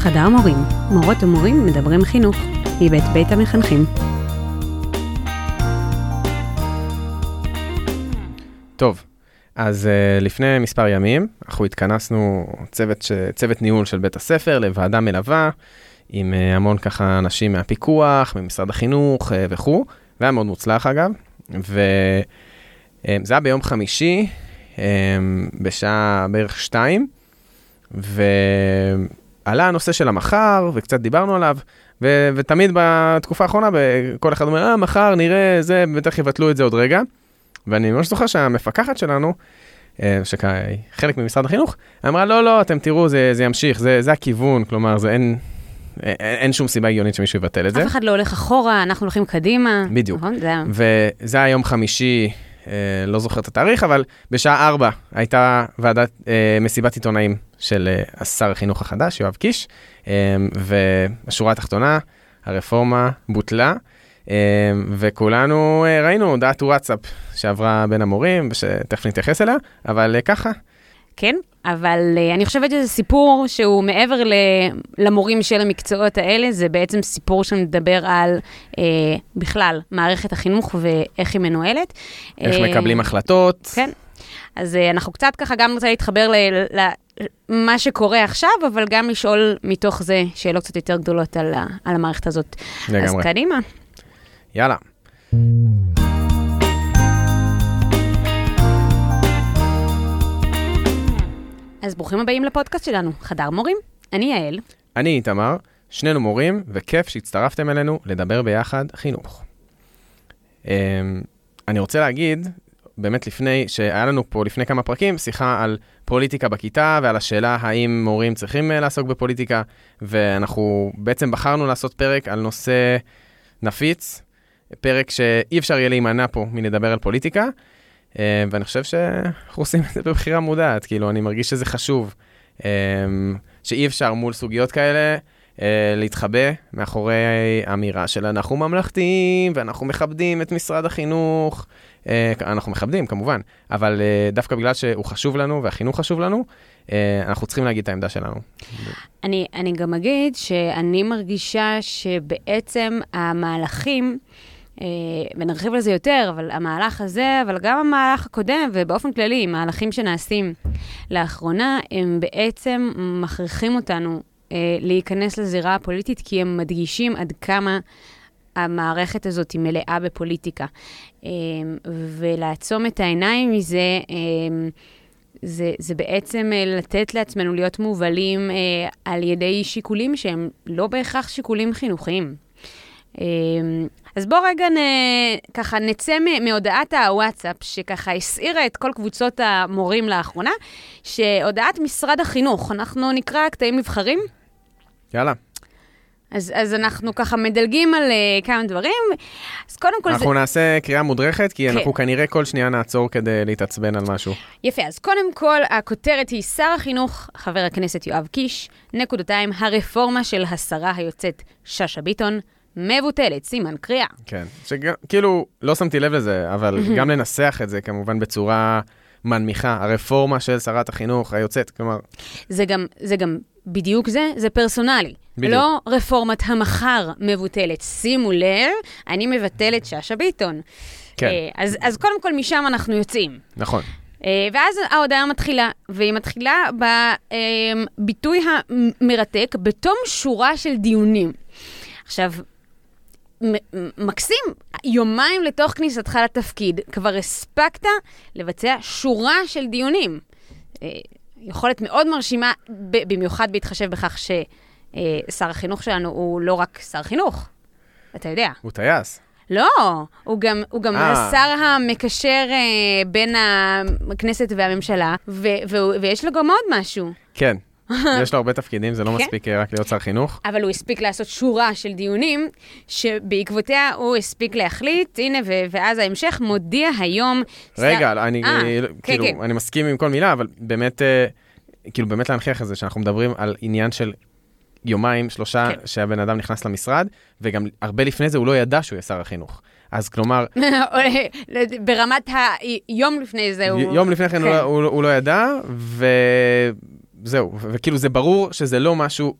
חדר מורים, מורות ומורים מדברים חינוך, מבית בית המחנכים. טוב, אז uh, לפני מספר ימים אנחנו התכנסנו צוות, ש... צוות ניהול של בית הספר לוועדה מלווה, עם uh, המון ככה אנשים מהפיקוח, ממשרד החינוך uh, וכו', והיה מאוד מוצלח אגב, וזה היה ביום חמישי, בשעה בערך שתיים, ועלה הנושא של המחר, וקצת דיברנו עליו, ו- ותמיד בתקופה האחרונה, כל אחד אומר, אה, מחר נראה, זה, בטח יבטלו את זה עוד רגע. ואני ממש זוכר שהמפקחת שלנו, אה, שחלק ממשרד החינוך, אמרה, לא, לא, אתם תראו, זה, זה ימשיך, זה, זה הכיוון, כלומר, זה אין, אין, אין שום סיבה הגיונית שמישהו יבטל את זה. אף אחד לא הולך אחורה, אנחנו הולכים קדימה. בדיוק. נכון? זה... וזה היה יום חמישי, אה, לא זוכר את התאריך, אבל בשעה ארבע הייתה ועדת, אה, מסיבת עיתונאים של אה, שר החינוך החדש, יואב קיש, אה, והשורה התחתונה, הרפורמה בוטלה. אמ, וכולנו אה, ראינו הודעת וואטסאפ שעברה בין המורים, ושתכף נתייחס אליה, אבל אה, ככה. כן, אבל uh, אני חושבת שזה סיפור שהוא מעבר למורים של המקצועות האלה, זה בעצם סיפור שמדבר על uh, בכלל מערכת החינוך ואיך היא מנוהלת. איך uh, מקבלים החלטות. כן, אז uh, אנחנו קצת ככה גם רוצה להתחבר למה שקורה עכשיו, אבל גם לשאול מתוך זה שאלות קצת יותר גדולות על, על המערכת הזאת. לגמרי. אז קדימה. יאללה. אז ברוכים הבאים לפודקאסט שלנו, חדר מורים. אני יעל. אני איתמר, שנינו מורים, וכיף שהצטרפתם אלינו לדבר ביחד חינוך. אמ, אני רוצה להגיד, באמת לפני, שהיה לנו פה לפני כמה פרקים שיחה על פוליטיקה בכיתה ועל השאלה האם מורים צריכים אה, לעסוק בפוליטיקה, ואנחנו בעצם בחרנו לעשות פרק על נושא נפיץ, פרק שאי אפשר יהיה להימנע פה מלדבר על פוליטיקה, ואני חושב שאנחנו עושים את זה בבחירה מודעת, כאילו, אני מרגיש שזה חשוב, אה, שאי אפשר מול סוגיות כאלה אה, להתחבא מאחורי אמירה של אנחנו ממלכתיים, ואנחנו מכבדים את משרד החינוך. אנחנו מכבדים, כמובן, אבל דווקא בגלל שהוא חשוב לנו והחינוך חשוב לנו, אנחנו צריכים להגיד את העמדה שלנו. אני, אני גם אגיד שאני מרגישה שבעצם המהלכים... אה, ונרחיב על זה יותר, אבל המהלך הזה, אבל גם המהלך הקודם, ובאופן כללי, מהלכים שנעשים לאחרונה, הם בעצם מכריחים אותנו אה, להיכנס לזירה הפוליטית, כי הם מדגישים עד כמה המערכת הזאת היא מלאה בפוליטיקה. אה, ולעצום את העיניים מזה, זה, זה בעצם לתת לעצמנו להיות מובלים על ידי שיקולים שהם לא בהכרח שיקולים חינוכיים. אז בואו רגע נ... ככה נצא מהודעת הוואטסאפ, שככה הסעירה את כל קבוצות המורים לאחרונה, שהודעת משרד החינוך, אנחנו נקרא קטעים נבחרים? יאללה. אז, אז אנחנו ככה מדלגים על uh, כמה דברים. אז קודם כל אנחנו זה... נעשה קריאה מודרכת, כי כן. אנחנו כנראה כל שנייה נעצור כדי להתעצבן על משהו. יפה, אז קודם כל, הכותרת היא שר החינוך, חבר הכנסת יואב קיש, נקודתיים, הרפורמה של השרה היוצאת שאשא ביטון. מבוטלת, סימן קריאה. כן, שכאילו, לא שמתי לב לזה, אבל גם לנסח את זה כמובן בצורה מנמיכה, הרפורמה של שרת החינוך היוצאת, כלומר... זה גם, זה גם בדיוק זה, זה פרסונלי. בדיוק. לא רפורמת המחר מבוטלת. שימו לב, אני מבטלת שאשא ביטון. כן. אה, אז, אז קודם כל, משם אנחנו יוצאים. נכון. אה, ואז ההודעה מתחילה, והיא מתחילה בביטוי המרתק, בתום שורה של דיונים. עכשיו, מקסים, יומיים לתוך כניסתך לתפקיד, כבר הספקת לבצע שורה של דיונים. אה, יכולת מאוד מרשימה, במיוחד בהתחשב בכך ששר החינוך שלנו הוא לא רק שר חינוך, אתה יודע. הוא טייס. לא, הוא גם, הוא גם אה. השר המקשר אה, בין הכנסת והממשלה, ו- ו- ויש לו גם עוד משהו. כן, יש לו הרבה תפקידים, זה לא כן. מספיק אה, רק להיות שר חינוך. אבל הוא הספיק לעשות שורה של דיונים, שבעקבותיה הוא הספיק להחליט, הנה, ואז ההמשך מודיע היום... רגע, שר... אני, 아, אה, כאילו, כן, כן. אני מסכים עם כל מילה, אבל באמת, אה, כאילו, באמת להנכיח את זה, שאנחנו מדברים על עניין של יומיים, שלושה, כן. שהבן אדם נכנס למשרד, וגם הרבה לפני זה הוא לא ידע שהוא יהיה שר החינוך. אז כלומר... ברמת היום לפני זה הוא... יום לפני כן, כן. הוא, לא, הוא, הוא לא ידע, ו... זהו, וכאילו זה ברור שזה לא משהו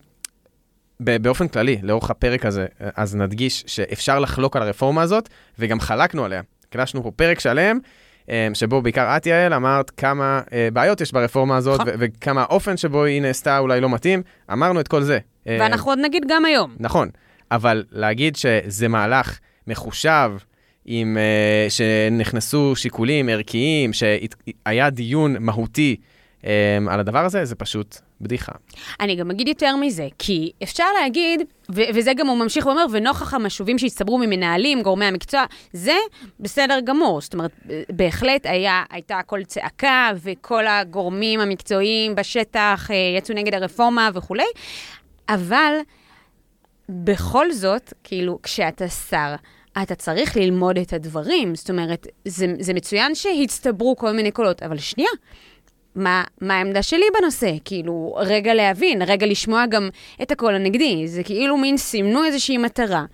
באופן כללי, לאורך הפרק הזה, אז נדגיש שאפשר לחלוק על הרפורמה הזאת, וגם חלקנו עליה. הקדשנו פה פרק שלם, אה, שבו בעיקר את, יעל, אמרת כמה אה, בעיות יש ברפורמה הזאת, נכון. וכמה האופן שבו היא נעשתה אולי לא מתאים. אמרנו את כל זה. ואנחנו עוד נגיד גם היום. נכון, אבל להגיד שזה מהלך מחושב, עם, uh, שנכנסו שיקולים ערכיים, שהיה דיון מהותי על הדבר הזה, זה פשוט בדיחה. אני גם אגיד יותר מזה, כי אפשר להגיד, ו- וזה גם הוא ממשיך ואומר, ונוכח המשובים שהצטברו ממנהלים, גורמי המקצוע, זה בסדר גמור. זאת אומרת, בהחלט היה, הייתה קול צעקה, וכל הגורמים המקצועיים בשטח uh, יצאו נגד הרפורמה וכולי, אבל בכל זאת, כאילו, כשאתה שר, אתה צריך ללמוד את הדברים. זאת אומרת, זה, זה מצוין שהצטברו כל מיני קולות, אבל שנייה, מה, מה העמדה שלי בנושא? כאילו, רגע להבין, רגע לשמוע גם את הקול הנגדי. זה כאילו מין סימנו איזושהי מטרה.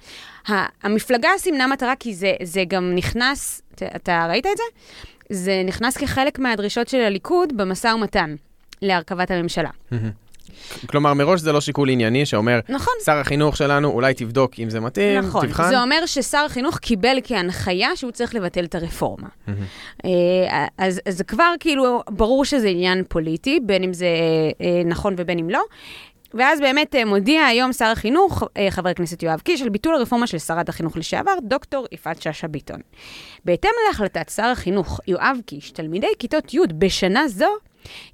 המפלגה סימנה מטרה כי זה, זה גם נכנס, אתה, ראית את זה? זה נכנס כחלק מהדרישות של הליכוד במשא ומתן להרכבת הממשלה. כלומר, מראש זה לא שיקול ענייני שאומר, נכון. שר החינוך שלנו, אולי תבדוק אם זה מתאים, נכון. תבחן. זה אומר ששר החינוך קיבל כהנחיה שהוא צריך לבטל את הרפורמה. Mm-hmm. אז, אז כבר כאילו, ברור שזה עניין פוליטי, בין אם זה אה, נכון ובין אם לא. ואז באמת אה, מודיע היום שר החינוך, חבר הכנסת יואב קיש, על ביטול הרפורמה של שרת החינוך לשעבר, דוקטור יפעת שאשא ביטון. בהתאם להחלטת שר החינוך יואב קיש, תלמידי כיתות י' בשנה זו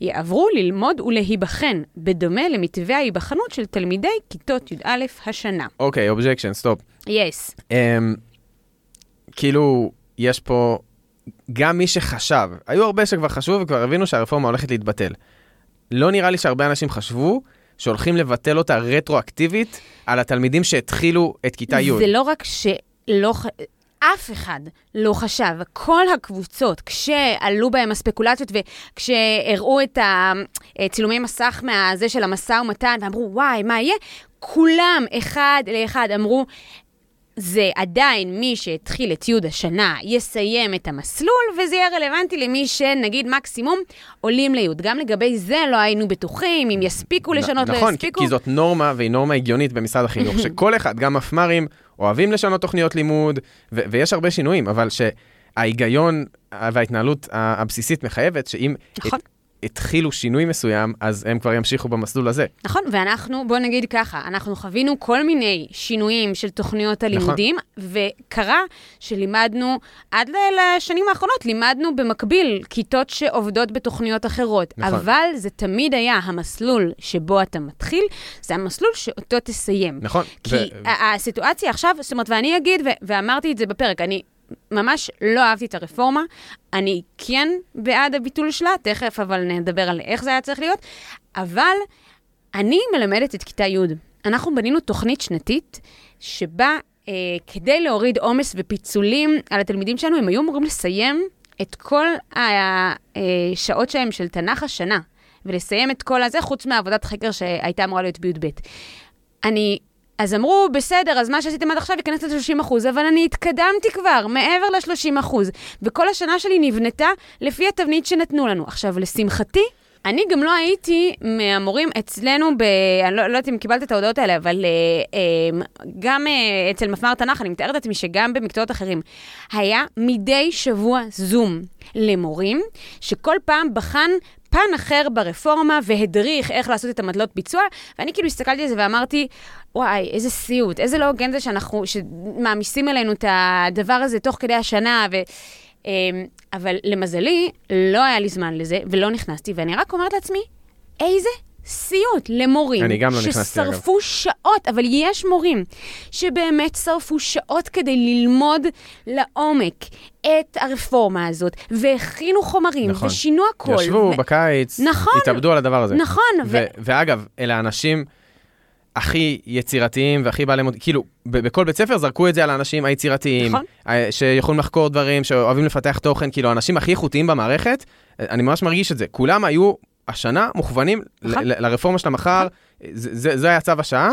יעברו ללמוד ולהיבחן, בדומה למתווה ההיבחנות של תלמידי כיתות י"א השנה. אוקיי, objection, stop. yes. כאילו, יש פה גם מי שחשב, היו הרבה שכבר חשבו וכבר הבינו שהרפורמה הולכת להתבטל. לא נראה לי שהרבה אנשים חשבו שהולכים לבטל אותה רטרואקטיבית על התלמידים שהתחילו את כיתה י'. זה לא רק שלא... אף אחד לא חשב, כל הקבוצות, כשעלו בהם הספקולציות וכשהראו את הצילומי מסך מהזה של המשא ומתן ואמרו, וואי, מה יהיה? כולם, אחד לאחד, אמרו, זה עדיין מי שהתחיל את י' השנה יסיים את המסלול, וזה יהיה רלוונטי למי שנגיד מקסימום עולים לי'. גם לגבי זה לא היינו בטוחים, אם יספיקו לשנות, לא נכון, יספיקו. נכון, כי זאת נורמה, והיא נורמה הגיונית במשרד החינוך, שכל אחד, גם מפמ"רים, אוהבים לשנות תוכניות לימוד, ו- ויש הרבה שינויים, אבל שההיגיון וההתנהלות הבסיסית מחייבת שאם... נכון. התחילו שינוי מסוים, אז הם כבר ימשיכו במסלול הזה. נכון, ואנחנו, בוא נגיד ככה, אנחנו חווינו כל מיני שינויים של תוכניות הלימודים, נכון. וקרה שלימדנו, עד לשנים האחרונות, לימדנו במקביל כיתות שעובדות בתוכניות אחרות. נכון. אבל זה תמיד היה המסלול שבו אתה מתחיל, זה המסלול שאותו תסיים. נכון. כי ו... הסיטואציה עכשיו, זאת אומרת, ואני אגיד, ו- ואמרתי את זה בפרק, אני ממש לא אהבתי את הרפורמה. אני כן בעד הביטול שלה, תכף אבל נדבר על איך זה היה צריך להיות, אבל אני מלמדת את כיתה י'. אנחנו בנינו תוכנית שנתית שבה אה, כדי להוריד עומס ופיצולים על התלמידים שלנו, הם היו אמורים לסיים את כל השעות אה, שלהם של תנ"ך השנה, ולסיים את כל הזה, חוץ מעבודת חקר שהייתה אמורה להיות בי"ב. אני אז אמרו, בסדר, אז מה שעשיתם עד עכשיו ייכנס ל-30 אחוז, אבל אני התקדמתי כבר מעבר ל-30 אחוז, וכל השנה שלי נבנתה לפי התבנית שנתנו לנו. עכשיו, לשמחתי, אני גם לא הייתי מהמורים אצלנו, ב... אני לא, לא יודעת אם קיבלת את ההודעות האלה, אבל אה, אה, גם אה, אצל מפמ"ר תנ"ך, אני מתארת לעצמי שגם במקצועות אחרים, היה מדי שבוע זום למורים, שכל פעם בחן פן אחר ברפורמה והדריך איך לעשות את המטלות ביצוע, ואני כאילו הסתכלתי על זה ואמרתי, וואי, איזה סיוט, איזה לא הוגן זה שאנחנו, שמעמיסים עלינו את הדבר הזה תוך כדי השנה, ו... אמ, אבל למזלי, לא היה לי זמן לזה, ולא נכנסתי, ואני רק אומרת לעצמי, איזה סיוט למורים. אני גם לא נכנסתי, אגב. ששרפו שעות, אבל יש מורים שבאמת שרפו שעות כדי ללמוד לעומק את הרפורמה הזאת, והכינו חומרים, נכון. ושינו הכול. ישבו ו... בקיץ, נכון, התאבדו על הדבר הזה. נכון. ו... ו... ואגב, אלה אנשים... הכי יצירתיים והכי בעלי מוד... כאילו, בכל בית ספר זרקו את זה על האנשים היצירתיים, נכון. שיכולים לחקור דברים, שאוהבים לפתח תוכן, כאילו, האנשים הכי איכותיים במערכת, אני ממש מרגיש את זה. כולם היו השנה מוכוונים נכון. לרפורמה של המחר. זה, זה, זה היה צו השעה,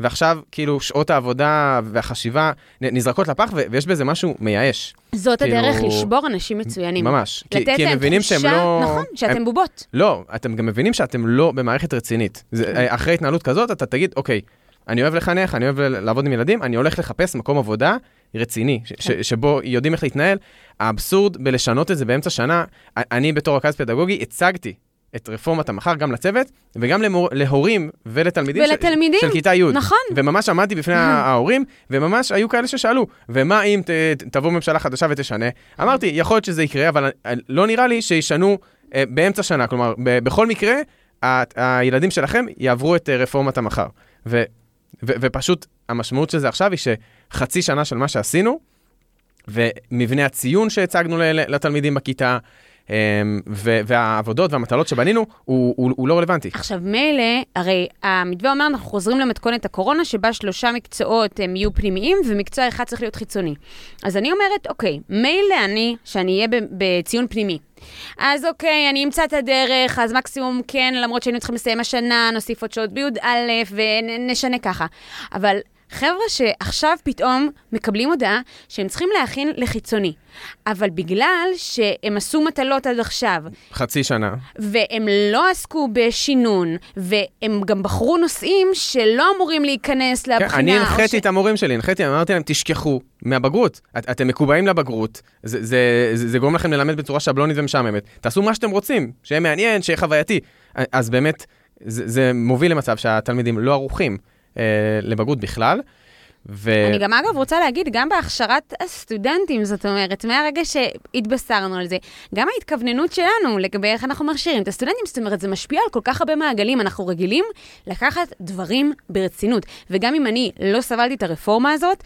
ועכשיו כאילו שעות העבודה והחשיבה נזרקות לפח, ויש בזה משהו מייאש. זאת כאילו... הדרך לשבור אנשים מצוינים. ממש. כי, כי הם מבינים תחושה, שהם לא... נכון, שאתם הם... בובות. לא, אתם גם מבינים שאתם לא במערכת רצינית. זה, כן. אחרי התנהלות כזאת, אתה תגיד, אוקיי, אני אוהב לחנך, אני אוהב לעבוד עם ילדים, אני הולך לחפש מקום עבודה רציני, ש- ש- שבו יודעים איך להתנהל. האבסורד בלשנות את זה באמצע שנה, אני בתור רכז פדגוגי הצגתי את רפורמת המחר גם לצוות, וגם למור, להורים ולתלמידים ולתלמידים, ש, של כיתה י'. נכון. וממש עמדתי בפני ההורים, וממש היו כאלה ששאלו, ומה אם ת, תבוא ממשלה חדשה ותשנה? אמרתי, יכול להיות שזה יקרה, אבל לא נראה לי שישנו אה, באמצע שנה. כלומר, ב, בכל מקרה, ה, הילדים שלכם יעברו את אה, רפורמת המחר. ו, ו, ופשוט המשמעות של זה עכשיו היא שחצי שנה של מה שעשינו, ומבנה הציון שהצגנו לתלמידים בכיתה, והעבודות והמטלות שבנינו, הוא, הוא, הוא לא רלוונטי. עכשיו, מילא, הרי המתווה אומר, אנחנו חוזרים למתכונת הקורונה, שבה שלושה מקצועות הם יהיו פנימיים, ומקצוע אחד צריך להיות חיצוני. אז אני אומרת, אוקיי, מילא אני, שאני אהיה בציון פנימי. אז אוקיי, אני אמצא את הדרך, אז מקסימום כן, למרות שהיינו צריכים לסיים השנה, נוסיף עוד שעות בי"א ונשנה ככה. אבל... חבר'ה שעכשיו פתאום מקבלים הודעה שהם צריכים להכין לחיצוני, אבל בגלל שהם עשו מטלות עד עכשיו... חצי שנה. והם לא עסקו בשינון, והם גם בחרו נושאים שלא אמורים להיכנס כן, לבחינה. אני הנחיתי ש... את המורים שלי, הנחיתי, אמרתי להם, תשכחו מהבגרות. את, אתם מקובעים לבגרות, זה, זה, זה, זה גורם לכם ללמד בצורה שבלונית ומשעממת. תעשו מה שאתם רוצים, שיהיה מעניין, שיהיה חווייתי. אז באמת, זה, זה מוביל למצב שהתלמידים לא ערוכים. אה, לבגרות בכלל. ו... אני גם אגב רוצה להגיד, גם בהכשרת הסטודנטים, זאת אומרת, מהרגע שהתבשרנו על זה, גם ההתכווננות שלנו לגבי איך אנחנו מכשירים את הסטודנטים, זאת אומרת, זה משפיע על כל כך הרבה מעגלים, אנחנו רגילים לקחת דברים ברצינות. וגם אם אני לא סבלתי את הרפורמה הזאת,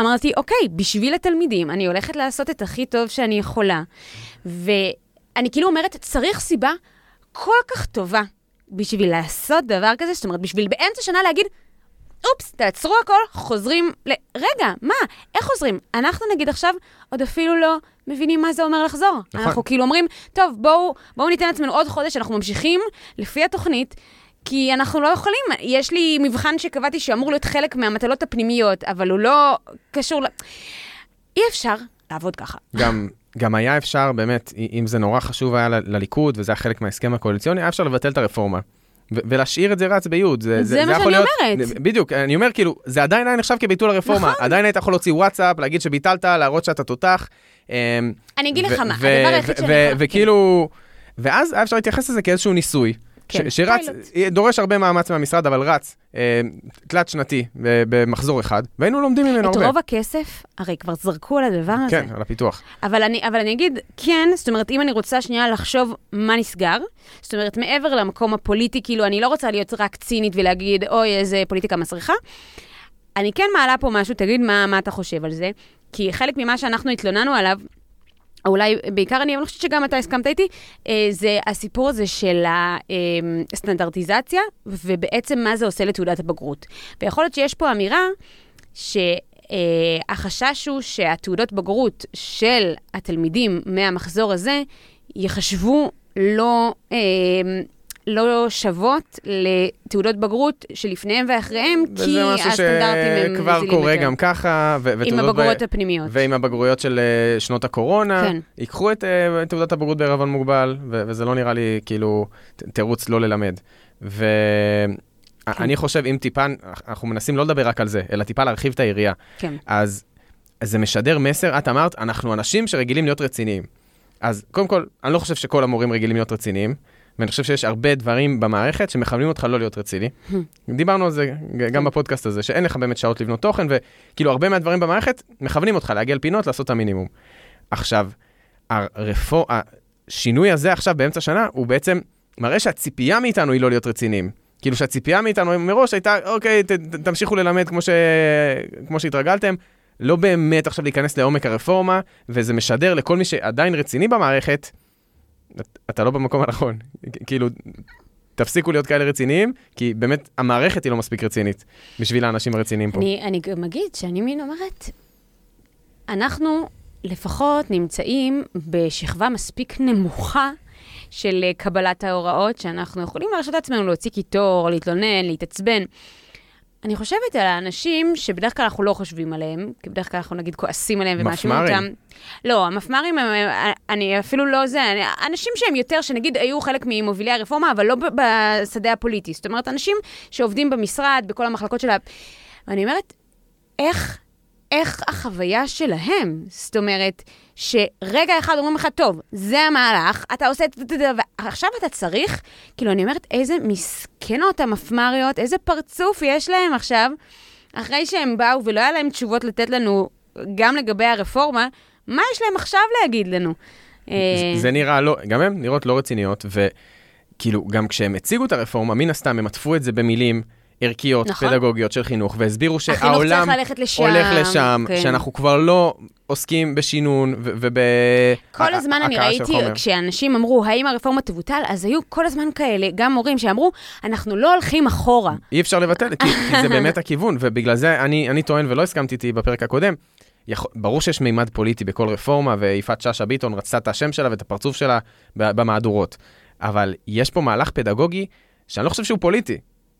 אמרתי, אוקיי, בשביל התלמידים, אני הולכת לעשות את הכי טוב שאני יכולה. ואני כאילו אומרת, צריך סיבה כל כך טובה בשביל לעשות דבר כזה, זאת אומרת, בשביל באמצע שנה להגיד, אופס, תעצרו הכל, חוזרים ל... רגע, מה? איך חוזרים? אנחנו נגיד עכשיו עוד אפילו לא מבינים מה זה אומר לחזור. נכון. אנחנו כאילו אומרים, טוב, בואו, בואו ניתן לעצמנו עוד חודש, אנחנו ממשיכים לפי התוכנית. כי אנחנו לא יכולים, יש לי מבחן שקבעתי שאמור להיות חלק מהמטלות הפנימיות, אבל הוא לא קשור ל... אי אפשר לעבוד ככה. גם, גם היה אפשר, באמת, אם זה נורא חשוב היה לליכוד, וזה היה חלק מההסכם הקואליציוני, היה אפשר לבטל את הרפורמה. ולהשאיר את זה רץ ביוד. זה, זה, זה מה שאני להיות, אומרת. בדיוק, אני אומר כאילו, זה עדיין היה נחשב כביטול הרפורמה. נכון. עדיין היית יכול להוציא וואטסאפ, להגיד שביטלת, להראות שאתה תותח. אמ, אני אגיד לך מה, הדבר היחיד שאני. וכאילו, ואז היה אפשר להתייחס לזה כאיזשהו ניסוי. כן, שרץ, פיילוט. דורש הרבה מאמץ מהמשרד, אבל רץ, אה, תלת שנתי, במחזור אחד, והיינו לומדים ממנו הרבה. את רוב הכסף, הרי כבר זרקו על הדבר הזה. כן, על הפיתוח. אבל אני, אבל אני אגיד, כן, זאת אומרת, אם אני רוצה שנייה לחשוב מה נסגר, זאת אומרת, מעבר למקום הפוליטי, כאילו, אני לא רוצה להיות רק צינית ולהגיד, אוי, איזה פוליטיקה מסריחה, אני כן מעלה פה משהו, תגיד מה, מה אתה חושב על זה, כי חלק ממה שאנחנו התלוננו עליו, או אולי בעיקר אני, אני חושבת שגם אתה הסכמת איתי, אה, זה הסיפור הזה של הסטנדרטיזציה, ובעצם מה זה עושה לתעודת הבגרות. ויכול להיות שיש פה אמירה שהחשש הוא שהתעודות בגרות של התלמידים מהמחזור הזה ייחשבו לא... אה, לא שוות לתעודות בגרות שלפניהם ואחריהם, כי הסטנדרטים הם וזה משהו שכבר קורה גם ככה. ו- עם הבגרויות ב- הפנימיות. ועם הבגרויות של uh, שנות הקורונה. כן. ייקחו את uh, תעודת הבגרות בערבון מוגבל, ו- וזה לא נראה לי כאילו תירוץ לא ללמד. ו... כן. אני חושב, אם טיפה, אנחנו מנסים לא לדבר רק על זה, אלא טיפה להרחיב את היריעה. כן. אז, אז זה משדר מסר, את אמרת, אנחנו אנשים שרגילים להיות רציניים. אז קודם כל, אני לא חושב שכל המורים רגילים להיות רציניים. ואני חושב שיש הרבה דברים במערכת שמכוונים אותך לא להיות רציני. דיברנו על זה גם בפודקאסט הזה, שאין לך באמת שעות לבנות תוכן, וכאילו הרבה מהדברים במערכת מכוונים אותך להגיע לפינות, לעשות את המינימום. עכשיו, הרפור... השינוי הזה עכשיו באמצע שנה, הוא בעצם מראה שהציפייה מאיתנו היא לא להיות רציניים. כאילו שהציפייה מאיתנו מראש הייתה, אוקיי, ת, ת, תמשיכו ללמד כמו, ש... כמו שהתרגלתם, לא באמת עכשיו להיכנס לעומק הרפורמה, וזה משדר לכל מי שעדיין רציני במערכת, אתה לא במקום הנכון. כאילו, תפסיקו להיות כאלה רציניים, כי באמת המערכת היא לא מספיק רצינית בשביל האנשים הרציניים פה. אני, אני גם אגיד שאני מין אומרת, אנחנו לפחות נמצאים בשכבה מספיק נמוכה של קבלת ההוראות, שאנחנו יכולים להרשות לעצמנו להוציא קיטור, להתלונן, להתעצבן. אני חושבת על האנשים שבדרך כלל אנחנו לא חושבים עליהם, כי בדרך כלל אנחנו נגיד כועסים עליהם ומאשימים מפמ"רים. אותם. לא, המפמ"רים הם, אני אפילו לא זה, אני, אנשים שהם יותר, שנגיד היו חלק ממובילי הרפורמה, אבל לא בשדה הפוליטי. זאת אומרת, אנשים שעובדים במשרד, בכל המחלקות של ה... ואני אומרת, איך, איך החוויה שלהם? זאת אומרת, שרגע אחד אומרים לך, טוב, זה המהלך, אתה עושה את זה, ועכשיו אתה צריך, כאילו, אני אומרת, איזה מסכנות המפמ"ריות, איזה פרצוף יש להם עכשיו, אחרי שהם באו ולא היה להם תשובות לתת לנו גם לגבי הרפורמה, מה יש להם עכשיו להגיד לנו? אה, זה- זה נראה לא, גם הן נראות לא רציניות, וכאילו, גם כשהם הציגו את הרפורמה, מן הסתם הם עטפו את זה במילים ערכיות, נכון. פדגוגיות של חינוך, והסבירו שהעולם לשם. הולך לשם, כן. שאנחנו כבר לא עוסקים בשינון וב... כל הזמן אני ראיתי. כשאנשים אמרו, האם הרפורמה תבוטל, אז היו כל הזמן כאלה, גם מורים שאמרו, אנחנו לא הולכים אחורה. אי אפשר לבטל, כי, כי זה באמת הכיוון, ובגלל זה אני, אני טוען, ולא הסכמתי איתי בפרק הקודם, יכול, ברור שיש מימד פוליטי בכל רפורמה, ויפעת שאשא ביטון רצתה את השם שלה ואת הפרצוף שלה במהדורות. אבל יש פה מהלך פדגוגי שאני לא חושב שהוא פוליטי,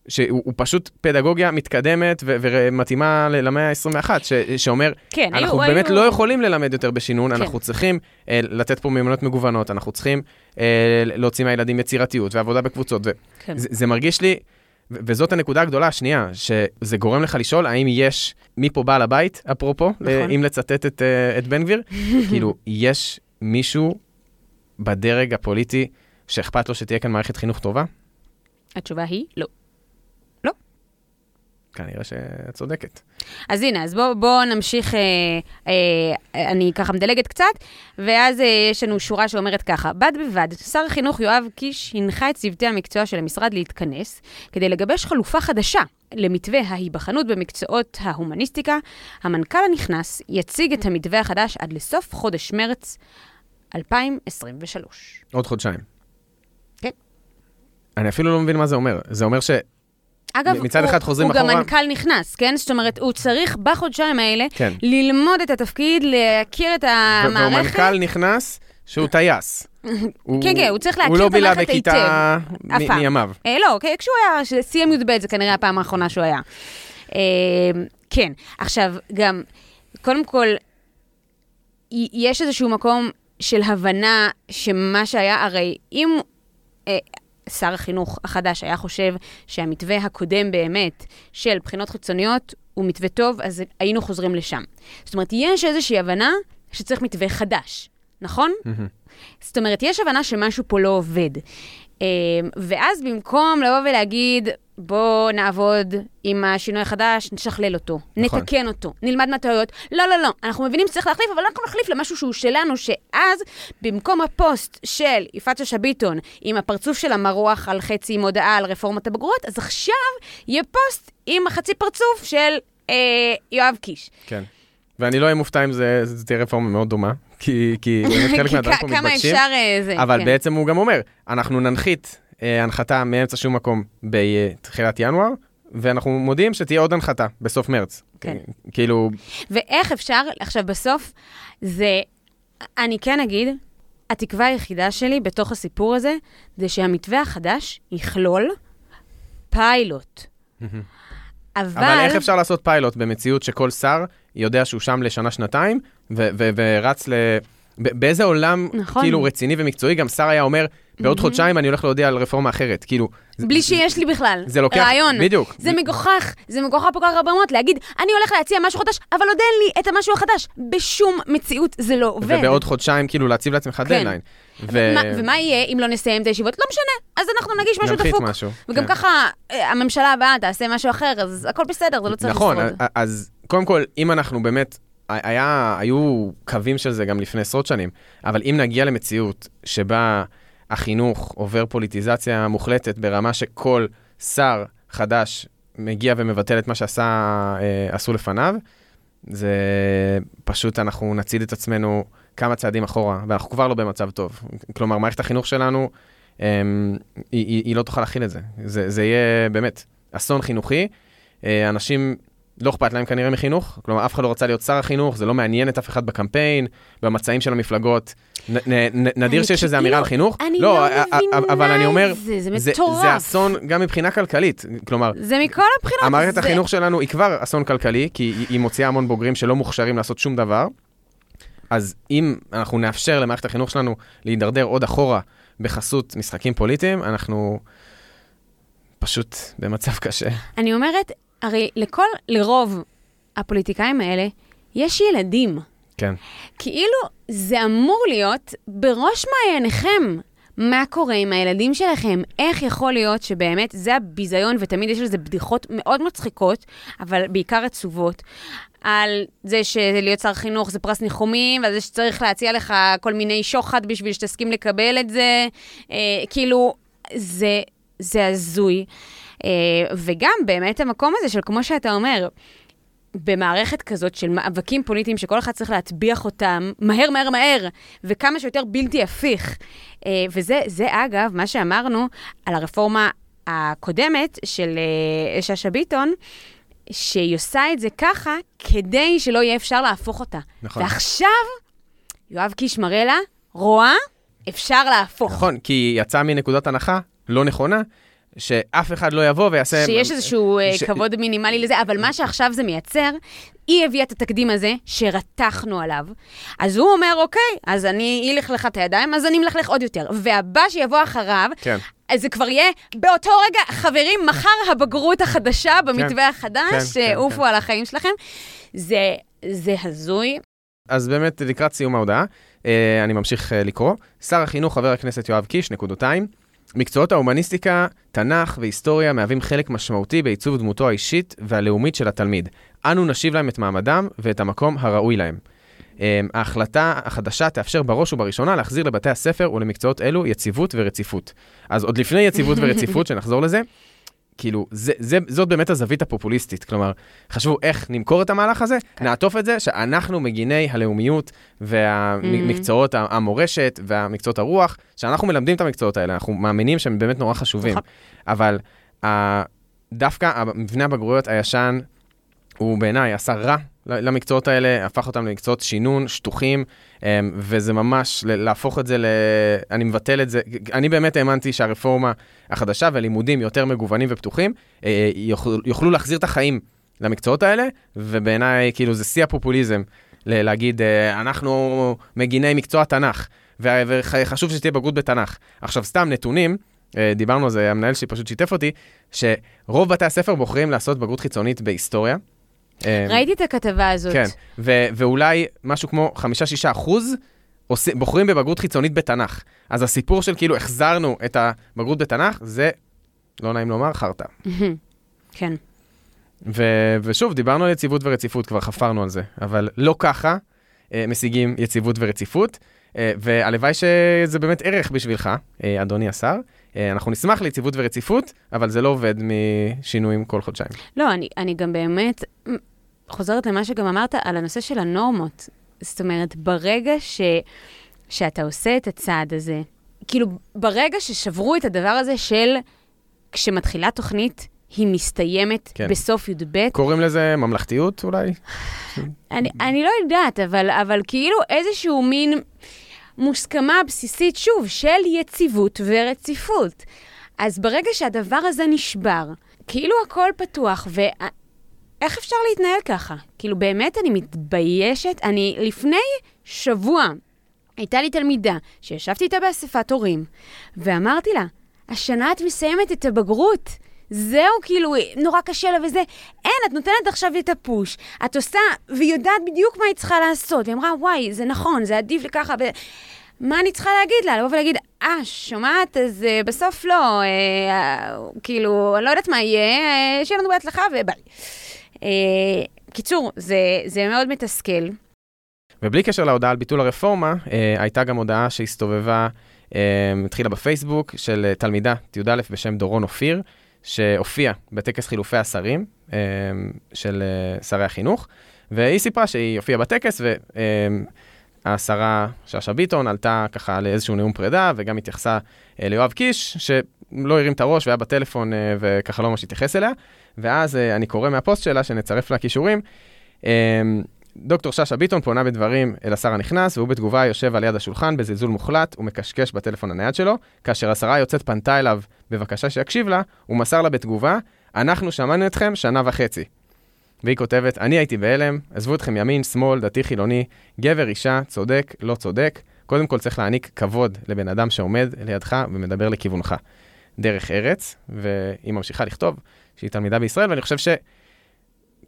שהוא הוא פשוט פדגוגיה מתקדמת ו- ומתאימה למאה ה-21, ש- שאומר, כן, היו... אנחנו היו... באמת לא יכולים ללמד יותר בשינון, כן. אנחנו צריכים אה, לתת פה מיומנויות מגוונות, אנחנו צריכים אה, להוציא מהילדים יצירתיות ועבודה בקבוצות. כן. זה, זה מרגיש לי, ו- וזאת הנקודה הגדולה השנייה, שזה גורם לך לשאול האם יש, מי פה בעל הבית, אפרופו, נכון. נכון. אם לצטט את, אה, את בן גביר, כאילו, יש מישהו בדרג הפוליטי שאכפת לו שתהיה כאן מערכת חינוך טובה? התשובה היא לא. כנראה שאת צודקת. אז הנה, אז בואו בוא נמשיך, אה, אה, אני ככה מדלגת קצת, ואז אה, יש לנו שורה שאומרת ככה, בד בבד, שר החינוך יואב קיש הנחה את צוותי המקצוע של המשרד להתכנס כדי לגבש חלופה חדשה למתווה ההיבחנות במקצועות ההומניסטיקה. המנכ"ל הנכנס יציג את המתווה החדש עד לסוף חודש מרץ 2023. עוד חודשיים. כן. אני אפילו לא מבין מה זה אומר. זה אומר ש... אגב, מצד הוא, אחד חוזרים הוא גם אחורה. מנכ"ל נכנס, כן? זאת אומרת, הוא צריך בחודשיים האלה כן. ללמוד את התפקיד, להכיר את והוא המערכת. מנכ"ל נכנס שהוא טייס. הוא- כן, כן, הוא צריך להכיר הוא לא את בילה המערכת בכיתה היטב. אף מ- פעם. מימיו. אה, לא, כן, כשהוא היה, שסיים י"ב, זה כנראה הפעם האחרונה שהוא היה. אה, כן, עכשיו, גם, קודם כל, יש איזשהו מקום של הבנה שמה שהיה, הרי אם אה, שר החינוך החדש היה חושב שהמתווה הקודם באמת של בחינות חיצוניות הוא מתווה טוב, אז היינו חוזרים לשם. זאת אומרת, יש איזושהי הבנה שצריך מתווה חדש, נכון? זאת אומרת, יש הבנה שמשהו פה לא עובד. אה, ואז במקום לבוא ולהגיד, בואו נעבוד עם השינוי החדש, נשכלל אותו, נכון. נתקן אותו, נלמד מהטעויות. לא, לא, לא, אנחנו מבינים שצריך להחליף, אבל אנחנו נחליף למשהו שהוא שלנו, שאז במקום הפוסט של יפעת שאשא ביטון עם הפרצוף של המרוח על חצי עם הודעה על רפורמת הבגרויות, אז עכשיו יהיה פוסט עם החצי פרצוף של אה, יואב קיש. כן. ואני לא אהיה מופתע אם זה זה תהיה רפורמה מאוד דומה, כי כי באמת חלק מהדברים פה כמה מתבקשים. אפשר אה, זה, אבל כן. בעצם הוא גם אומר, אנחנו ננחית הנחתה מאמצע שום מקום בתחילת ינואר, ואנחנו מודיעים שתהיה עוד הנחתה בסוף מרץ. כן. אה, כאילו, ואיך אפשר, עכשיו בסוף, זה, אני כן אגיד, התקווה היחידה שלי בתוך הסיפור הזה, זה שהמתווה החדש יכלול פיילוט. אבל... אבל איך אפשר לעשות פיילוט במציאות שכל שר יודע שהוא שם לשנה-שנתיים, ורץ ל... באיזה עולם, נכון. כאילו, רציני ומקצועי, גם שר היה אומר, בעוד חודשיים אני הולך להודיע על רפורמה אחרת. כאילו, בלי שיש לי בכלל זה לוקח, רעיון. בדיוק. זה מגוחך, זה מגוחך פה כך הרבה רמות, להגיד, אני הולך להציע משהו חדש, אבל עוד אין לי את המשהו החדש. בשום מציאות זה לא עובד. ובעוד חודשיים, כאילו, להציב לעצמך כן. דדליין. ו- מה, ומה יהיה אם לא נסיים את הישיבות? לא משנה, אז אנחנו נגיש משהו דפוק. משהו. וגם כן. ככה, אה, הממשלה הבאה תעשה משהו אחר, אז הכל בסדר, זה לא צריך נכון, לשרוד. א- אז קודם כל, אם אנחנו באמת, היה, היו קווים של זה גם לפני עשרות שנים, אבל אם נגיע למציאות שבה החינוך עובר פוליטיזציה מוחלטת ברמה שכל שר חדש מגיע ומבטל את מה שעשה, אה, עשו לפניו, זה פשוט אנחנו נצעיד את עצמנו כמה צעדים אחורה, ואנחנו כבר לא במצב טוב. כלומר, מערכת החינוך שלנו, הם, היא, היא, היא לא תוכל להכיל את זה. זה. זה יהיה באמת אסון חינוכי. אה, אנשים לא אכפת להם כנראה מחינוך, כלומר, אף אחד לא רצה להיות שר החינוך, זה לא מעניין את אף אחד בקמפיין, במצעים של המפלגות. נ, נ, נדיר שיש איזו אמירה על חינוך. אני לא, א- א- מבינה אבל אני אומר, זה, זה זה, מטורף. זה אסון גם מבחינה כלכלית. כלומר, זה מכל הבחינות. המערכת זה- החינוך שלנו היא כבר אסון כלכלי, כי היא, היא מוציאה המון בוגרים שלא מוכשרים לעשות שום דבר. אז אם אנחנו נאפשר למערכת החינוך שלנו להידרדר עוד אחורה בחסות משחקים פוליטיים, אנחנו פשוט במצב קשה. אני אומרת, הרי לכל, לרוב הפוליטיקאים האלה, יש ילדים. כן. כאילו זה אמור להיות בראש מעייניכם. מה קורה עם הילדים שלכם? איך יכול להיות שבאמת זה הביזיון, ותמיד יש לזה בדיחות מאוד מצחיקות, אבל בעיקר עצובות, על זה שלהיות שר חינוך זה פרס ניחומים, ועל זה שצריך להציע לך כל מיני שוחד בשביל שתסכים לקבל את זה. אה, כאילו, זה, זה הזוי. אה, וגם באמת המקום הזה של, כמו שאתה אומר, במערכת כזאת של מאבקים פוליטיים שכל אחד צריך להטביח אותם מהר, מהר, מהר, וכמה שיותר בלתי הפיך. אה, וזה, זה אגב, מה שאמרנו על הרפורמה הקודמת של אה, שאשא ביטון, שהיא עושה את זה ככה כדי שלא יהיה אפשר להפוך אותה. נכון. ועכשיו, יואב קיש מראה לה, רואה, אפשר להפוך. נכון, כי היא יצאה מנקודת הנחה לא נכונה, שאף אחד לא יבוא ויעשה... שיש איזשהו אה, ש- כבוד מינימלי לזה, אבל מה שעכשיו זה מייצר, היא הביאה את התקדים הזה שרתחנו עליו. אז הוא אומר, אוקיי, אז אני אלך לך את הידיים, אז אני אמלכלך עוד יותר. והבא שיבוא אחריו, כן. אז זה כבר יהיה באותו רגע, חברים, מחר הבגרות החדשה במתווה כן, החדש, כן, שעופו כן. על החיים שלכם. זה, זה הזוי. אז באמת, לקראת סיום ההודעה, אה, אני ממשיך אה, לקרוא. שר החינוך, חבר הכנסת יואב קיש, נקודותיים. מקצועות ההומניסטיקה, תנ"ך והיסטוריה מהווים חלק משמעותי בעיצוב דמותו האישית והלאומית של התלמיד. אנו נשיב להם את מעמדם ואת המקום הראוי להם. אה, ההחלטה החדשה תאפשר בראש ובראשונה להחזיר לבתי הספר ולמקצועות אלו יציבות ורציפות. אז עוד לפני יציבות ורציפות, שנחזור לזה, כאילו, זה, זה, זאת באמת הזווית הפופוליסטית. כלומר, חשבו איך נמכור את המהלך הזה, נעטוף את זה שאנחנו מגיני הלאומיות והמקצועות ה- המורשת והמקצועות הרוח, שאנחנו מלמדים את המקצועות האלה, אנחנו מאמינים שהם באמת נורא חשובים. נכון. אבל דווקא מבנה הבגרויות הישן, הוא בעיניי עשה רע למקצועות האלה, הפך אותם למקצועות שינון, שטוחים, אמ, וזה ממש, להפוך את זה ל... אני מבטל את זה. אני באמת האמנתי שהרפורמה החדשה והלימודים יותר מגוונים ופתוחים, אה, יוכלו, יוכלו להחזיר את החיים למקצועות האלה, ובעיניי, כאילו, זה שיא הפופוליזם, להגיד, אה, אנחנו מגיני מקצוע תנ"ך, וחשוב שתהיה בגרות בתנ"ך. עכשיו, סתם נתונים, אה, דיברנו על זה, המנהל שלי פשוט שיתף אותי, שרוב בתי הספר בוחרים לעשות בגרות חיצונית בהיסטוריה. אה, ראיתי את הכתבה הזאת. כן, ו- ואולי משהו כמו 5-6 אחוז בוחרים בבגרות חיצונית בתנ"ך. אז הסיפור של כאילו החזרנו את הבגרות בתנ"ך, זה, לא נעים לומר, חרטא. כן. ו- ושוב, דיברנו על יציבות ורציפות, כבר חפרנו על זה, אבל לא ככה אה, משיגים יציבות ורציפות, אה, והלוואי שזה באמת ערך בשבילך, אה, אדוני השר. אה, אנחנו נשמח ליציבות ורציפות, אבל זה לא עובד משינויים כל חודשיים. לא, אני, אני גם באמת חוזרת למה שגם אמרת על הנושא של הנורמות. זאת אומרת, ברגע ש, שאתה עושה את הצעד הזה, כאילו, ברגע ששברו את הדבר הזה של כשמתחילה תוכנית, היא מסתיימת. כן. בסוף י"ב, קוראים לזה ממלכתיות אולי? אני, אני לא יודעת, אבל, אבל כאילו איזשהו מין מוסכמה בסיסית, שוב, של יציבות ורציפות. אז ברגע שהדבר הזה נשבר, כאילו הכל פתוח, ואיך אפשר להתנהל ככה? כאילו, באמת אני מתביישת. אני לפני שבוע הייתה לי תלמידה שישבתי איתה באספת הורים, ואמרתי לה, השנה את מסיימת את הבגרות. זהו, כאילו, נורא קשה לה וזה. אין, את נותנת עכשיו את הפוש, את עושה, והיא יודעת בדיוק מה היא צריכה לעשות. היא אמרה, וואי, זה נכון, זה עדיף לי ככה. ו... מה אני צריכה להגיד לה? לבוא ולהגיד, אה, שומעת? אז uh, בסוף לא, uh, כאילו, אני לא יודעת מה יהיה, uh, שיהיה לנו בהצלחה וביי. Uh, קיצור, זה, זה מאוד מתסכל. ובלי קשר להודעה על ביטול הרפורמה, אה, הייתה גם הודעה שהסתובבה, אה, התחילה בפייסבוק, של תלמידה, י"א בשם דורון אופיר, שהופיעה בטקס חילופי השרים אה, של אה, שרי החינוך, והיא סיפרה שהיא הופיעה בטקס, והשרה שאשא ביטון עלתה ככה לאיזשהו נאום פרידה, וגם התייחסה אה, ליואב קיש, לא הרים את הראש והיה בטלפון אה, וככה לא ממש התייחס אליה. ואז אה, אני קורא מהפוסט שלה, שנצרף לה כישורים. דוקטור שאשא ביטון פונה בדברים אל השר הנכנס, והוא בתגובה יושב על יד השולחן בזלזול מוחלט ומקשקש בטלפון הנייד שלו. כאשר השרה היוצאת פנתה אליו בבקשה שיקשיב לה, הוא מסר לה בתגובה, אנחנו שמענו אתכם שנה וחצי. והיא כותבת, אני הייתי בהלם, עזבו אתכם ימין, שמאל, דתי, חילוני, גבר, אישה, צודק, לא צודק. קודם כל צריך להעניק כבוד לבן אדם שעומד לידך ומדבר לכיוונך. דרך ארץ, והיא ממשיכה לכתוב שהיא תלמידה בישראל, ואני חושב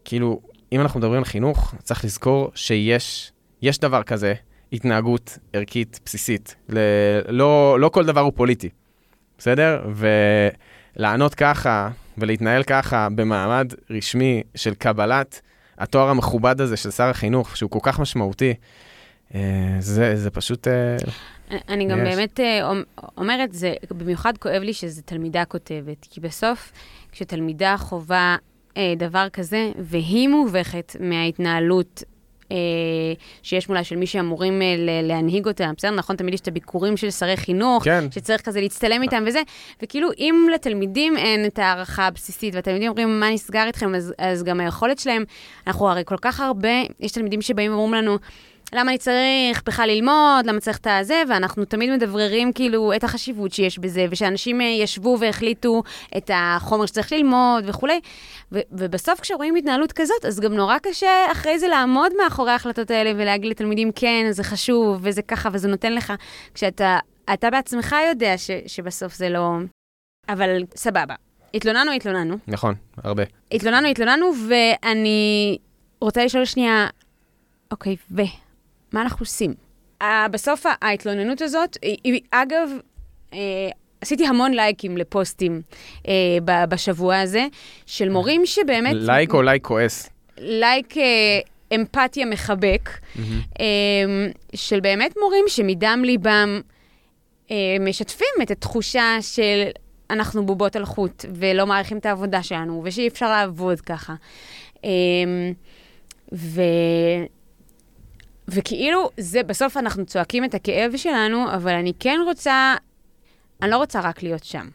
שכאילו, אם אנחנו מדברים על חינוך, צריך לזכור שיש יש דבר כזה, התנהגות ערכית בסיסית. ל, לא, לא כל דבר הוא פוליטי, בסדר? ולענות ככה ולהתנהל ככה במעמד רשמי של קבלת התואר המכובד הזה של שר החינוך, שהוא כל כך משמעותי, אה, זה, זה פשוט... אה, אני גם יש. באמת אה, אומרת, זה במיוחד כואב לי שזה תלמידה כותבת, כי בסוף, כשתלמידה חווה אה, דבר כזה, והיא מובכת מההתנהלות אה, שיש מולה של מי שאמורים אה, להנהיג אותה, בסדר? נכון, תמיד יש את הביקורים של שרי חינוך, כן. שצריך כזה להצטלם איתם וזה, וכאילו, אם לתלמידים אין את ההערכה הבסיסית, והתלמידים אומרים, מה נסגר איתכם, אז, אז גם היכולת שלהם, אנחנו הרי כל כך הרבה, יש תלמידים שבאים ואומרים לנו, למה אני צריך בכלל ללמוד, למה צריך את הזה, ואנחנו תמיד מדבררים כאילו את החשיבות שיש בזה, ושאנשים אה, ישבו והחליטו את החומר שצריך ללמוד וכולי. ו- ובסוף כשרואים התנהלות כזאת, אז גם נורא קשה אחרי זה לעמוד מאחורי ההחלטות האלה ולהגיד לתלמידים, כן, זה חשוב, וזה ככה, וזה נותן לך, כשאתה אתה בעצמך יודע ש- שבסוף זה לא... אבל סבבה. התלוננו, התלוננו. נכון, הרבה. התלוננו, התלוננו, ואני רוצה לשאול שנייה, אוקיי, ו... מה אנחנו עושים? Uh, בסוף ההתלוננות הזאת, היא, אגב, uh, עשיתי המון לייקים לפוסטים ב- בשבוע הזה, של מורים שבאמת... לייק או לייק כועס? לייק אמפתיה מחבק, uh, של באמת מורים שמדם ליבם משתפים את התחושה של אנחנו בובות על חוט, ולא מעריכים את העבודה שלנו, ושאי אפשר לעבוד ככה. ו... וכאילו, זה, בסוף אנחנו צועקים את הכאב שלנו, אבל אני כן רוצה, אני לא רוצה רק להיות שם.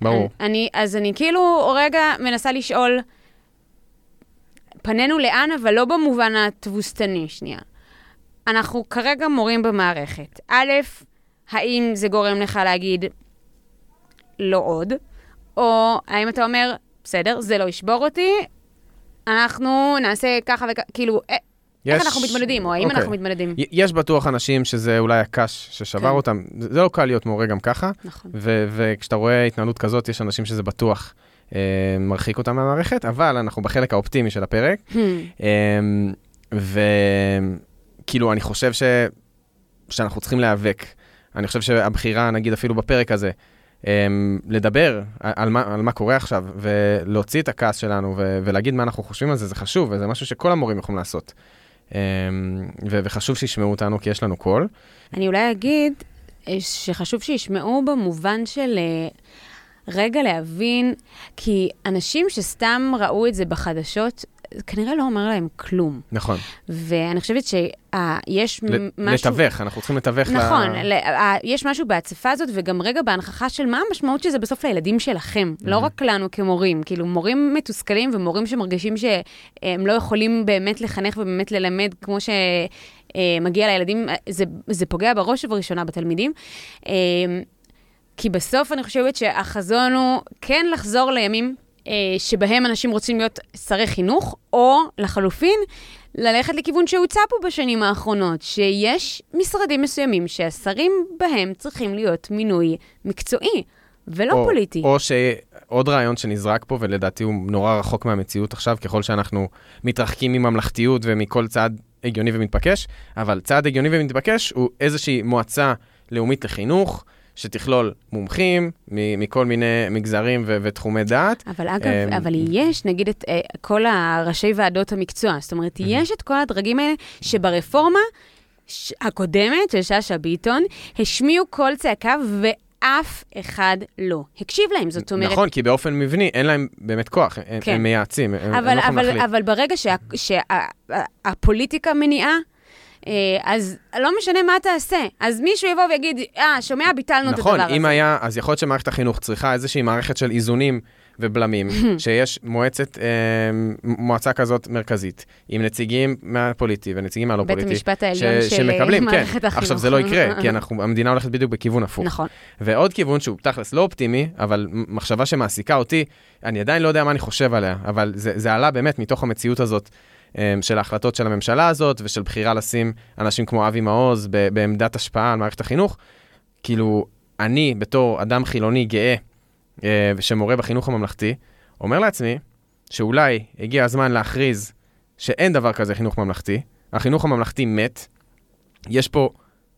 ברור. אני, אני, אז אני כאילו רגע מנסה לשאול, פנינו לאן, אבל לא במובן התבוסתני, שנייה. אנחנו כרגע מורים במערכת. א', האם זה גורם לך להגיד לא עוד, או האם אתה אומר, בסדר, זה לא ישבור אותי, אנחנו נעשה ככה וככה, כאילו, יש... איך אנחנו מתמודדים, או האם okay. אוקיי. אנחנו מתמודדים? יש בטוח אנשים שזה אולי הקש ששבר כן. אותם. זה, לא קל להיות מורה גם ככה. נכון. וכשאתה רואה התנהלות כזאת, יש אנשים שזה בטוח אה, מרחיק אותם מהמערכת, אבל אנחנו בחלק האופטימי של הפרק. Hmm. אה, וכאילו, אני חושב ש... שאנחנו צריכים להיאבק. אני חושב שהבחירה, נגיד אפילו בפרק הזה, אה, לדבר על מה, על מה קורה עכשיו, ולהוציא את הכעס שלנו, ו- ולהגיד מה אנחנו חושבים על זה, זה חשוב, וזה משהו שכל המורים יכולים לעשות. ו- וחשוב שישמעו אותנו, כי יש לנו קול. אני אולי אגיד אה, שחשוב שישמעו במובן של אה, רגע להבין, כי אנשים שסתם ראו את זה בחדשות, כנראה לא אומר להם כלום. נכון. ואני חושבת שיש משהו... לתווך, אנחנו צריכים לתווך נכון, ל... יש משהו בהצפה הזאת, וגם רגע בהנכחה של מה המשמעות של זה בסוף לילדים שלכם, לא רק לנו כמורים. כאילו, מורים מתוסכלים ומורים שמרגישים שהם לא יכולים באמת לחנך ובאמת ללמד כמו שמגיע לילדים, זה, זה פוגע בראש ובראשונה בתלמידים. אה, כי בסוף אני חושבת שהחזון הוא כן לחזור לימים שבהם אנשים רוצים להיות שרי חינוך, או לחלופין, ללכת לכיוון שהוצע פה בשנים האחרונות, שיש משרדים מסוימים שהשרים בהם צריכים להיות מינוי מקצועי, ולא או, פוליטי. או שעוד רעיון שנזרק פה, ולדעתי הוא נורא רחוק מהמציאות עכשיו, ככל שאנחנו מתרחקים מממלכתיות ומכל צעד הגיוני ומתבקש, אבל צעד הגיוני ומתבקש הוא איזושהי מועצה לאומית לחינוך, שתכלול מומחים מ- מכל מיני מגזרים ו- ותחומי דעת. אבל אגב, אמ, אבל יש, נגיד, את אה, כל הראשי ועדות המקצוע. זאת אומרת, יש את כל הדרגים האלה שברפורמה הקודמת של שאשא ביטון, השמיעו קול צעקה ואף אחד לא הקשיב להם. זאת אומרת... נכון, כי באופן מבני אין להם באמת כוח, הם, כן. הם מייעצים, הם, הם אבל, לא יכולים אבל, להחליט. אבל ברגע שהפוליטיקה מניעה, אה, אז לא משנה מה תעשה. אז מישהו יבוא ויגיד, אה, שומע, ביטלנו את הדבר הזה. נכון, אם היה, אז יכול להיות שמערכת החינוך צריכה איזושהי מערכת של איזונים ובלמים, שיש מועצת, אה, מועצה כזאת מרכזית, עם נציגים מהפוליטי ונציגים מהלא בית פוליטי. המשפט העליון של שמקבלים, כן. מערכת החינוך. עכשיו, זה לא יקרה, כי אנחנו, המדינה הולכת בדיוק בכיוון הפוך. נכון. ועוד כיוון שהוא תכלס לא אופטימי, אבל מחשבה שמעסיקה אותי, אני עדיין לא יודע מה אני חושב עליה, אבל זה, זה עלה באמת מתוך המציאות הזאת אה, של ההחלטות של הממשלה הזאת, ושל בחירה לשים אנשים כמו אבי מעוז בעמדת השפעה על מערכת החינוך. כאילו, אני בתור אדם חילוני גאה, אה, שמורה בחינוך הממלכתי, אומר לעצמי שאולי הגיע הזמן להכריז שאין דבר כזה חינוך ממלכתי, החינוך הממלכתי מת, יש פה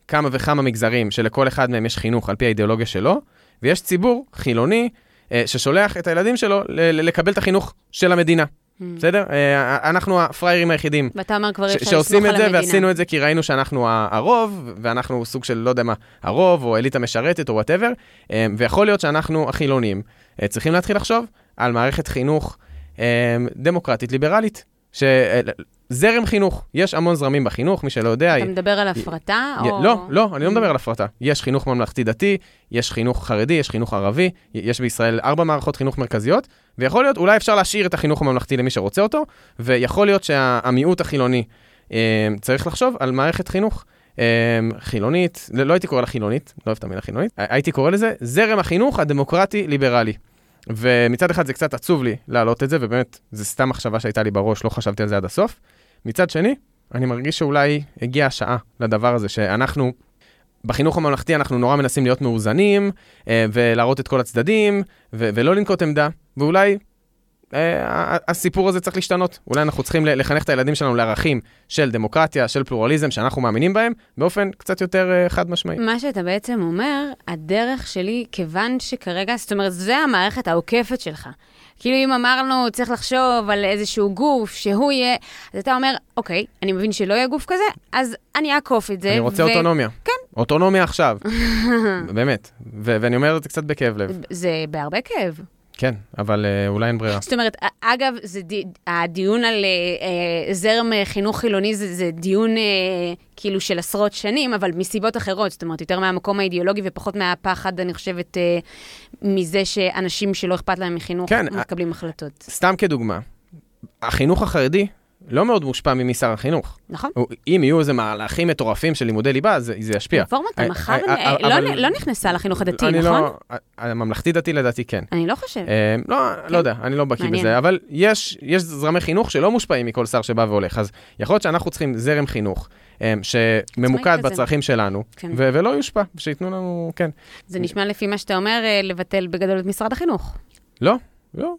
כמה וכמה מגזרים שלכל אחד מהם יש חינוך על פי האידיאולוגיה שלו, ויש ציבור חילוני אה, ששולח את הילדים שלו לקבל את החינוך של המדינה. Mm. בסדר? אה, אנחנו הפראיירים היחידים ואתה אומר כבר ש- אפשר שעושים לסמוך את על זה, המדינה. ועשינו את זה כי ראינו שאנחנו הרוב, ואנחנו סוג של, לא יודע מה, הרוב, או אליטה משרתת, או וואטאבר, ויכול להיות שאנחנו החילונים אה, צריכים להתחיל לחשוב על מערכת חינוך אה, דמוקרטית ליברלית. זרם חינוך, יש המון זרמים בחינוך, מי שלא יודע. אתה מדבר על הפרטה? י- או... לא, לא, אני לא מדבר על הפרטה. יש חינוך ממלכתי-דתי, יש חינוך חרדי, יש חינוך ערבי, יש בישראל ארבע מערכות חינוך מרכזיות, ויכול להיות, אולי אפשר להשאיר את החינוך הממלכתי למי שרוצה אותו, ויכול להיות שהמיעוט החילוני אה, צריך לחשוב על מערכת חינוך אה, חילונית, לא לא הייתי קורא לה חילונית, לא אוהב את המילה חילונית, הי- הייתי קורא לזה זרם החינוך הדמוקרטי-ליברלי. ומצד אחד זה קצת עצוב לי להעלות את זה, ובאמת, זו סתם מחשבה שהייתה לי בראש, לא חשבתי על זה עד הסוף. מצד שני, אני מרגיש שאולי הגיעה השעה לדבר הזה, שאנחנו, בחינוך הממלכתי אנחנו נורא מנסים להיות מאוזנים, אה, ולהראות את כל הצדדים, ולא לנקוט עמדה, ואולי אה, הסיפור הזה צריך להשתנות. אולי אנחנו צריכים לחנך את הילדים שלנו לערכים של דמוקרטיה, של פלורליזם, שאנחנו מאמינים בהם, באופן קצת יותר אה, חד משמעי. מה שאתה בעצם אומר, הדרך שלי, כיוון שכרגע, זאת אומרת, זה המערכת העוקפת שלך. כאילו אם אמרנו, צריך לחשוב על איזשהו גוף שהוא יהיה, אז אתה אומר, אוקיי, אני מבין שלא יהיה גוף כזה, אז אני אעקוף את זה. אני רוצה ו- אוטונומיה. כן. אוטונומיה עכשיו. באמת. ו- ואני אומר את זה קצת בכאב לב. זה בהרבה כאב. כן, אבל אה, אולי אין ברירה. זאת אומרת, אגב, זה די, הדיון על אה, אה, זרם חינוך חילוני זה, זה דיון אה, כאילו של עשרות שנים, אבל מסיבות אחרות, זאת אומרת, יותר מהמקום האידיאולוגי ופחות מהפחד, אני חושבת, אה, מזה שאנשים שלא אכפת להם מחינוך כן, מקבלים החלטות. סתם כדוגמה, החינוך החרדי לא מאוד מושפע ממי שר החינוך. נכון? אם יהיו איזה מהלכים מטורפים של לימודי ליבה, זה, זה ישפיע. רפורמת אה, המחר אה, אה, לא, אבל- לא נכנסה לחינוך הדתי, אני נכון? לא, הממלכתי-דתי לדעתי כן. אני לא חושבת. אה, לא, לא יודע, אני לא בקיא. בזה, אבל יש, יש זרמי חינוך שלא מושפעים מכל שר שבא והולך, אז יכול להיות שאנחנו צריכים זרם חינוך אה, שממוקד. בצרכים שלנו, כן. ו- ולא יושפע, שייתנו לנו, כן. זה נשמע לפי מה שאתה אומר, אה, לבטל בגדול את משרד החינוך. לא, לא.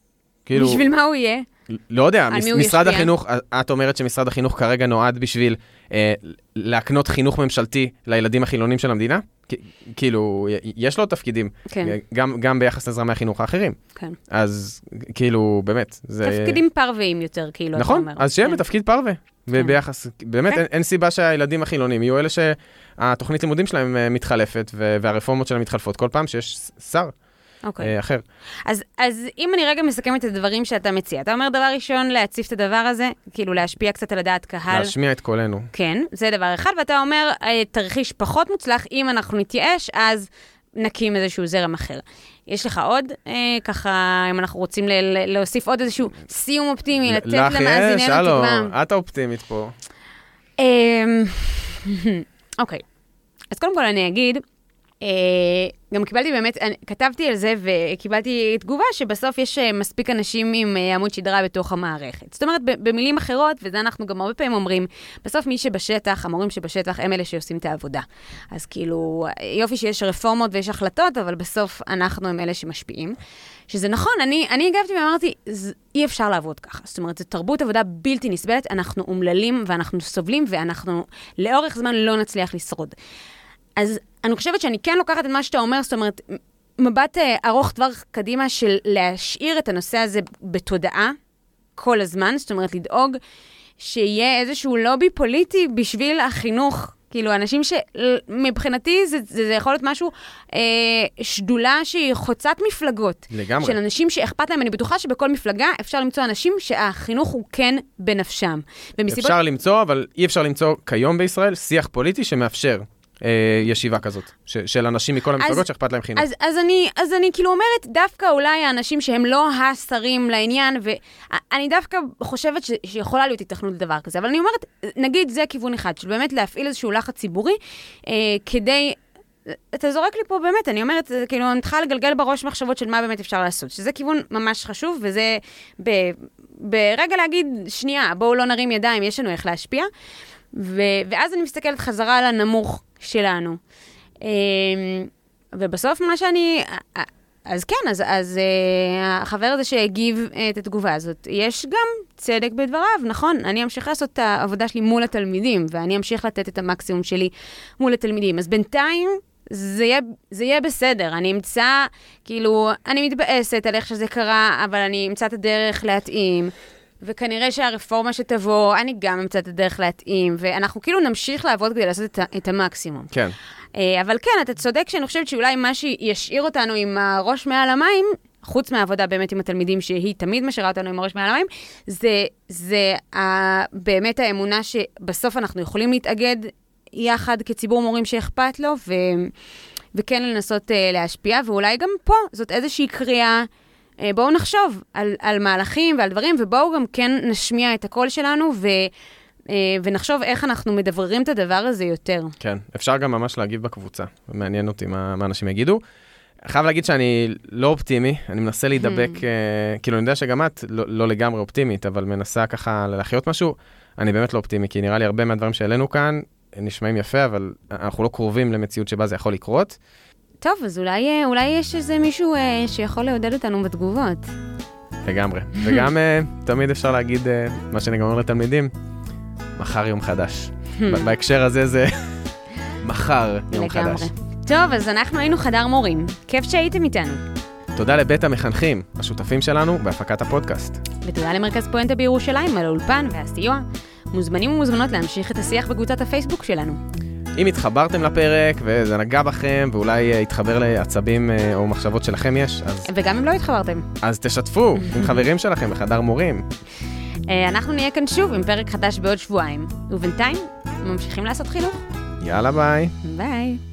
כאילו, בשביל מה הוא יהיה? לא יודע, הוא משרד ישפיע? החינוך, את אומרת שמשרד החינוך כרגע נועד בשביל אה, להקנות חינוך ממשלתי לילדים החילונים של המדינה? כ- כאילו, יש לו תפקידים, כן, גם, גם ביחס לזרמי החינוך האחרים. כן. אז כאילו, באמת, זה... תפקידים פרוויים יותר, כאילו, אתה נכון, אומר. אז שיהיה כן. בתפקיד פרווה. וביחס, באמת כן. אין, אין סיבה שהילדים החילונים יהיו אלה שהתוכנית לימודים שלהם אה, מתחלפת והרפורמות שלהם מתחלפות כל פעם שיש שר אוקיי. אה, אחר. אז, אז אם אני רגע מסכמת את הדברים שאתה מציע, אתה אומר דבר ראשון, להציף את הדבר הזה, כאילו להשפיע קצת על הדעת קהל. להשמיע את קולנו. כן, זה דבר אחד, ואתה אומר, אה, תרחיש פחות מוצלח, אם אנחנו נתייאש, אז נקים איזשהו זרם אחר. יש לך עוד, אה, ככה, אם אנחנו רוצים ל- ל- להוסיף עוד איזשהו סיום אופטימי, לתת לך יש, למאזיננו הלו, תקווה. את האופטימית פה. אמ, אוקיי, אז קודם כל אני אגיד, גם קיבלתי באמת, כתבתי על זה וקיבלתי תגובה שבסוף יש אה, מספיק אנשים עם אה, עמוד שדרה בתוך המערכת. זאת אומרת, במילים אחרות, וזה אנחנו גם הרבה פעמים אומרים, בסוף מי שבשטח, המורים שבשטח, הם אלה שעושים את העבודה. אז כאילו, יופי שיש רפורמות ויש החלטות, אבל בסוף אנחנו הם אלה שמשפיעים. שזה נכון, אני, אני הגבתי ואמרתי, "ז- אי אפשר לעבוד ככה. זאת אומרת, זו תרבות עבודה בלתי נסבלת, אנחנו אומללים ואנחנו סובלים ואנחנו לאורך זמן לא נצליח לשרוד. אז אני חושבת שאני כן לוקחת את מה שאתה אומר, זאת אומרת, מבט אה, ארוך טווח קדימה של להשאיר את הנושא הזה בתודעה כל הזמן, זאת אומרת, לדאוג שיהיה איזשהו לובי פוליטי בשביל החינוך כאילו, אנשים שמבחינתי זה, זה, זה יכול להיות משהו, אה, שדולה שהיא חוצת מפלגות. לגמרי. של אנשים שאכפת להם, אני בטוחה שבכל מפלגה אפשר למצוא אנשים שהחינוך הוא כן בנפשם. ומסיבות... אפשר למצוא, אבל אי אפשר למצוא כיום בישראל שיח פוליטי שמאפשר ישיבה כזאת, ש, של אנשים מכל המפלגות שאכפת להם חינוך. אז, אז, אני, אז אני כאילו אומרת, דווקא אולי האנשים שהם לא השרים לעניין, ואני דווקא חושבת ש, שיכולה להיות התכנות לדבר כזה, אבל אני אומרת, נגיד זה כיוון אחד, של באמת להפעיל איזשהו לחץ ציבורי, אה, כדי... אתה זורק לי פה באמת, אני אומרת, כאילו, אני מתחילה לגלגל בראש מחשבות של מה באמת אפשר לעשות, שזה כיוון ממש חשוב, וזה ב, ברגע להגיד, שנייה, בואו לא נרים ידיים, יש לנו איך להשפיע. ו, ואז אני מסתכלת חזרה על הנמוך שלנו. אמ, ובסוף מה שאני... אז כן, אז, אז uh, החבר הזה שהגיב uh, את התגובה הזאת, יש גם צדק בדבריו, נכון? אני אמשיך לעשות את העבודה שלי מול התלמידים, ואני אמשיך לתת את המקסימום שלי מול התלמידים. אז בינתיים זה יהיה, זה יהיה בסדר, אני אמצא, כאילו, אני מתבאסת על איך שזה קרה, אבל אני אמצא את הדרך להתאים. וכנראה שהרפורמה שתבוא, אני גם אמצא את הדרך להתאים, ואנחנו כאילו נמשיך לעבוד כדי לעשות את, את המקסימום. כן. אה, אבל כן, אתה צודק שאני חושבת שאולי מה שישאיר אותנו עם הראש מעל המים, חוץ מהעבודה באמת עם התלמידים, שהיא תמיד משאירה אותנו עם הראש מעל המים, זה, זה ה, באמת האמונה שבסוף אנחנו יכולים להתאגד יחד כציבור מורים שאכפת לו, ו, וכן לנסות uh, להשפיע, ואולי גם פה זאת איזושהי קריאה. אה, בואו נחשוב על, על מהלכים ועל דברים, ובואו גם כן נשמיע את הקול שלנו, ו, אה, ונחשוב איך אנחנו מדבררים את הדבר הזה יותר. כן, אפשר גם ממש להגיב בקבוצה, מעניין אותי מה, מה אנשים יגידו. חייב להגיד שאני לא אופטימי, אני מנסה להידבק, hmm. uh, כאילו, אני יודע שגם את לא, לא לגמרי אופטימית, אבל מנסה ככה להחיות משהו. אני באמת לא אופטימי, כי נראה לי הרבה מהדברים שהעלינו כאן נשמעים יפה, אבל אנחנו לא קרובים למציאות שבה זה יכול לקרות. טוב, אז אולי, אה, אולי יש איזה מישהו אה, שיכול לעודד אותנו בתגובות. לגמרי. וגם אה, תמיד אפשר להגיד, אה, מה שאני גם אומר לתלמידים, מחר יום חדש. בהקשר הזה זה מחר יום לגמרי. חדש. טוב, אז אנחנו היינו חדר מורים. כיף שהייתם איתנו. תודה לבית המחנכים, השותפים שלנו בהפקת הפודקאסט. ותודה למרכז פואנטה בירושלים על האולפן והסיוע. מוזמנים ומוזמנות להמשיך את השיח בקבוצת הפייסבוק שלנו. אם התחברתם לפרק וזה נגע בכם ואולי התחבר לעצבים אה, או מחשבות שלכם יש, אז... וגם אם לא התחברתם. אז תשתפו עם חברים שלכם בחדר מורים. אה, אנחנו נהיה כאן שוב עם פרק חדש בעוד שבועיים, ובינתיים ממשיכים לעשות חינוך. יאללה ביי. ביי.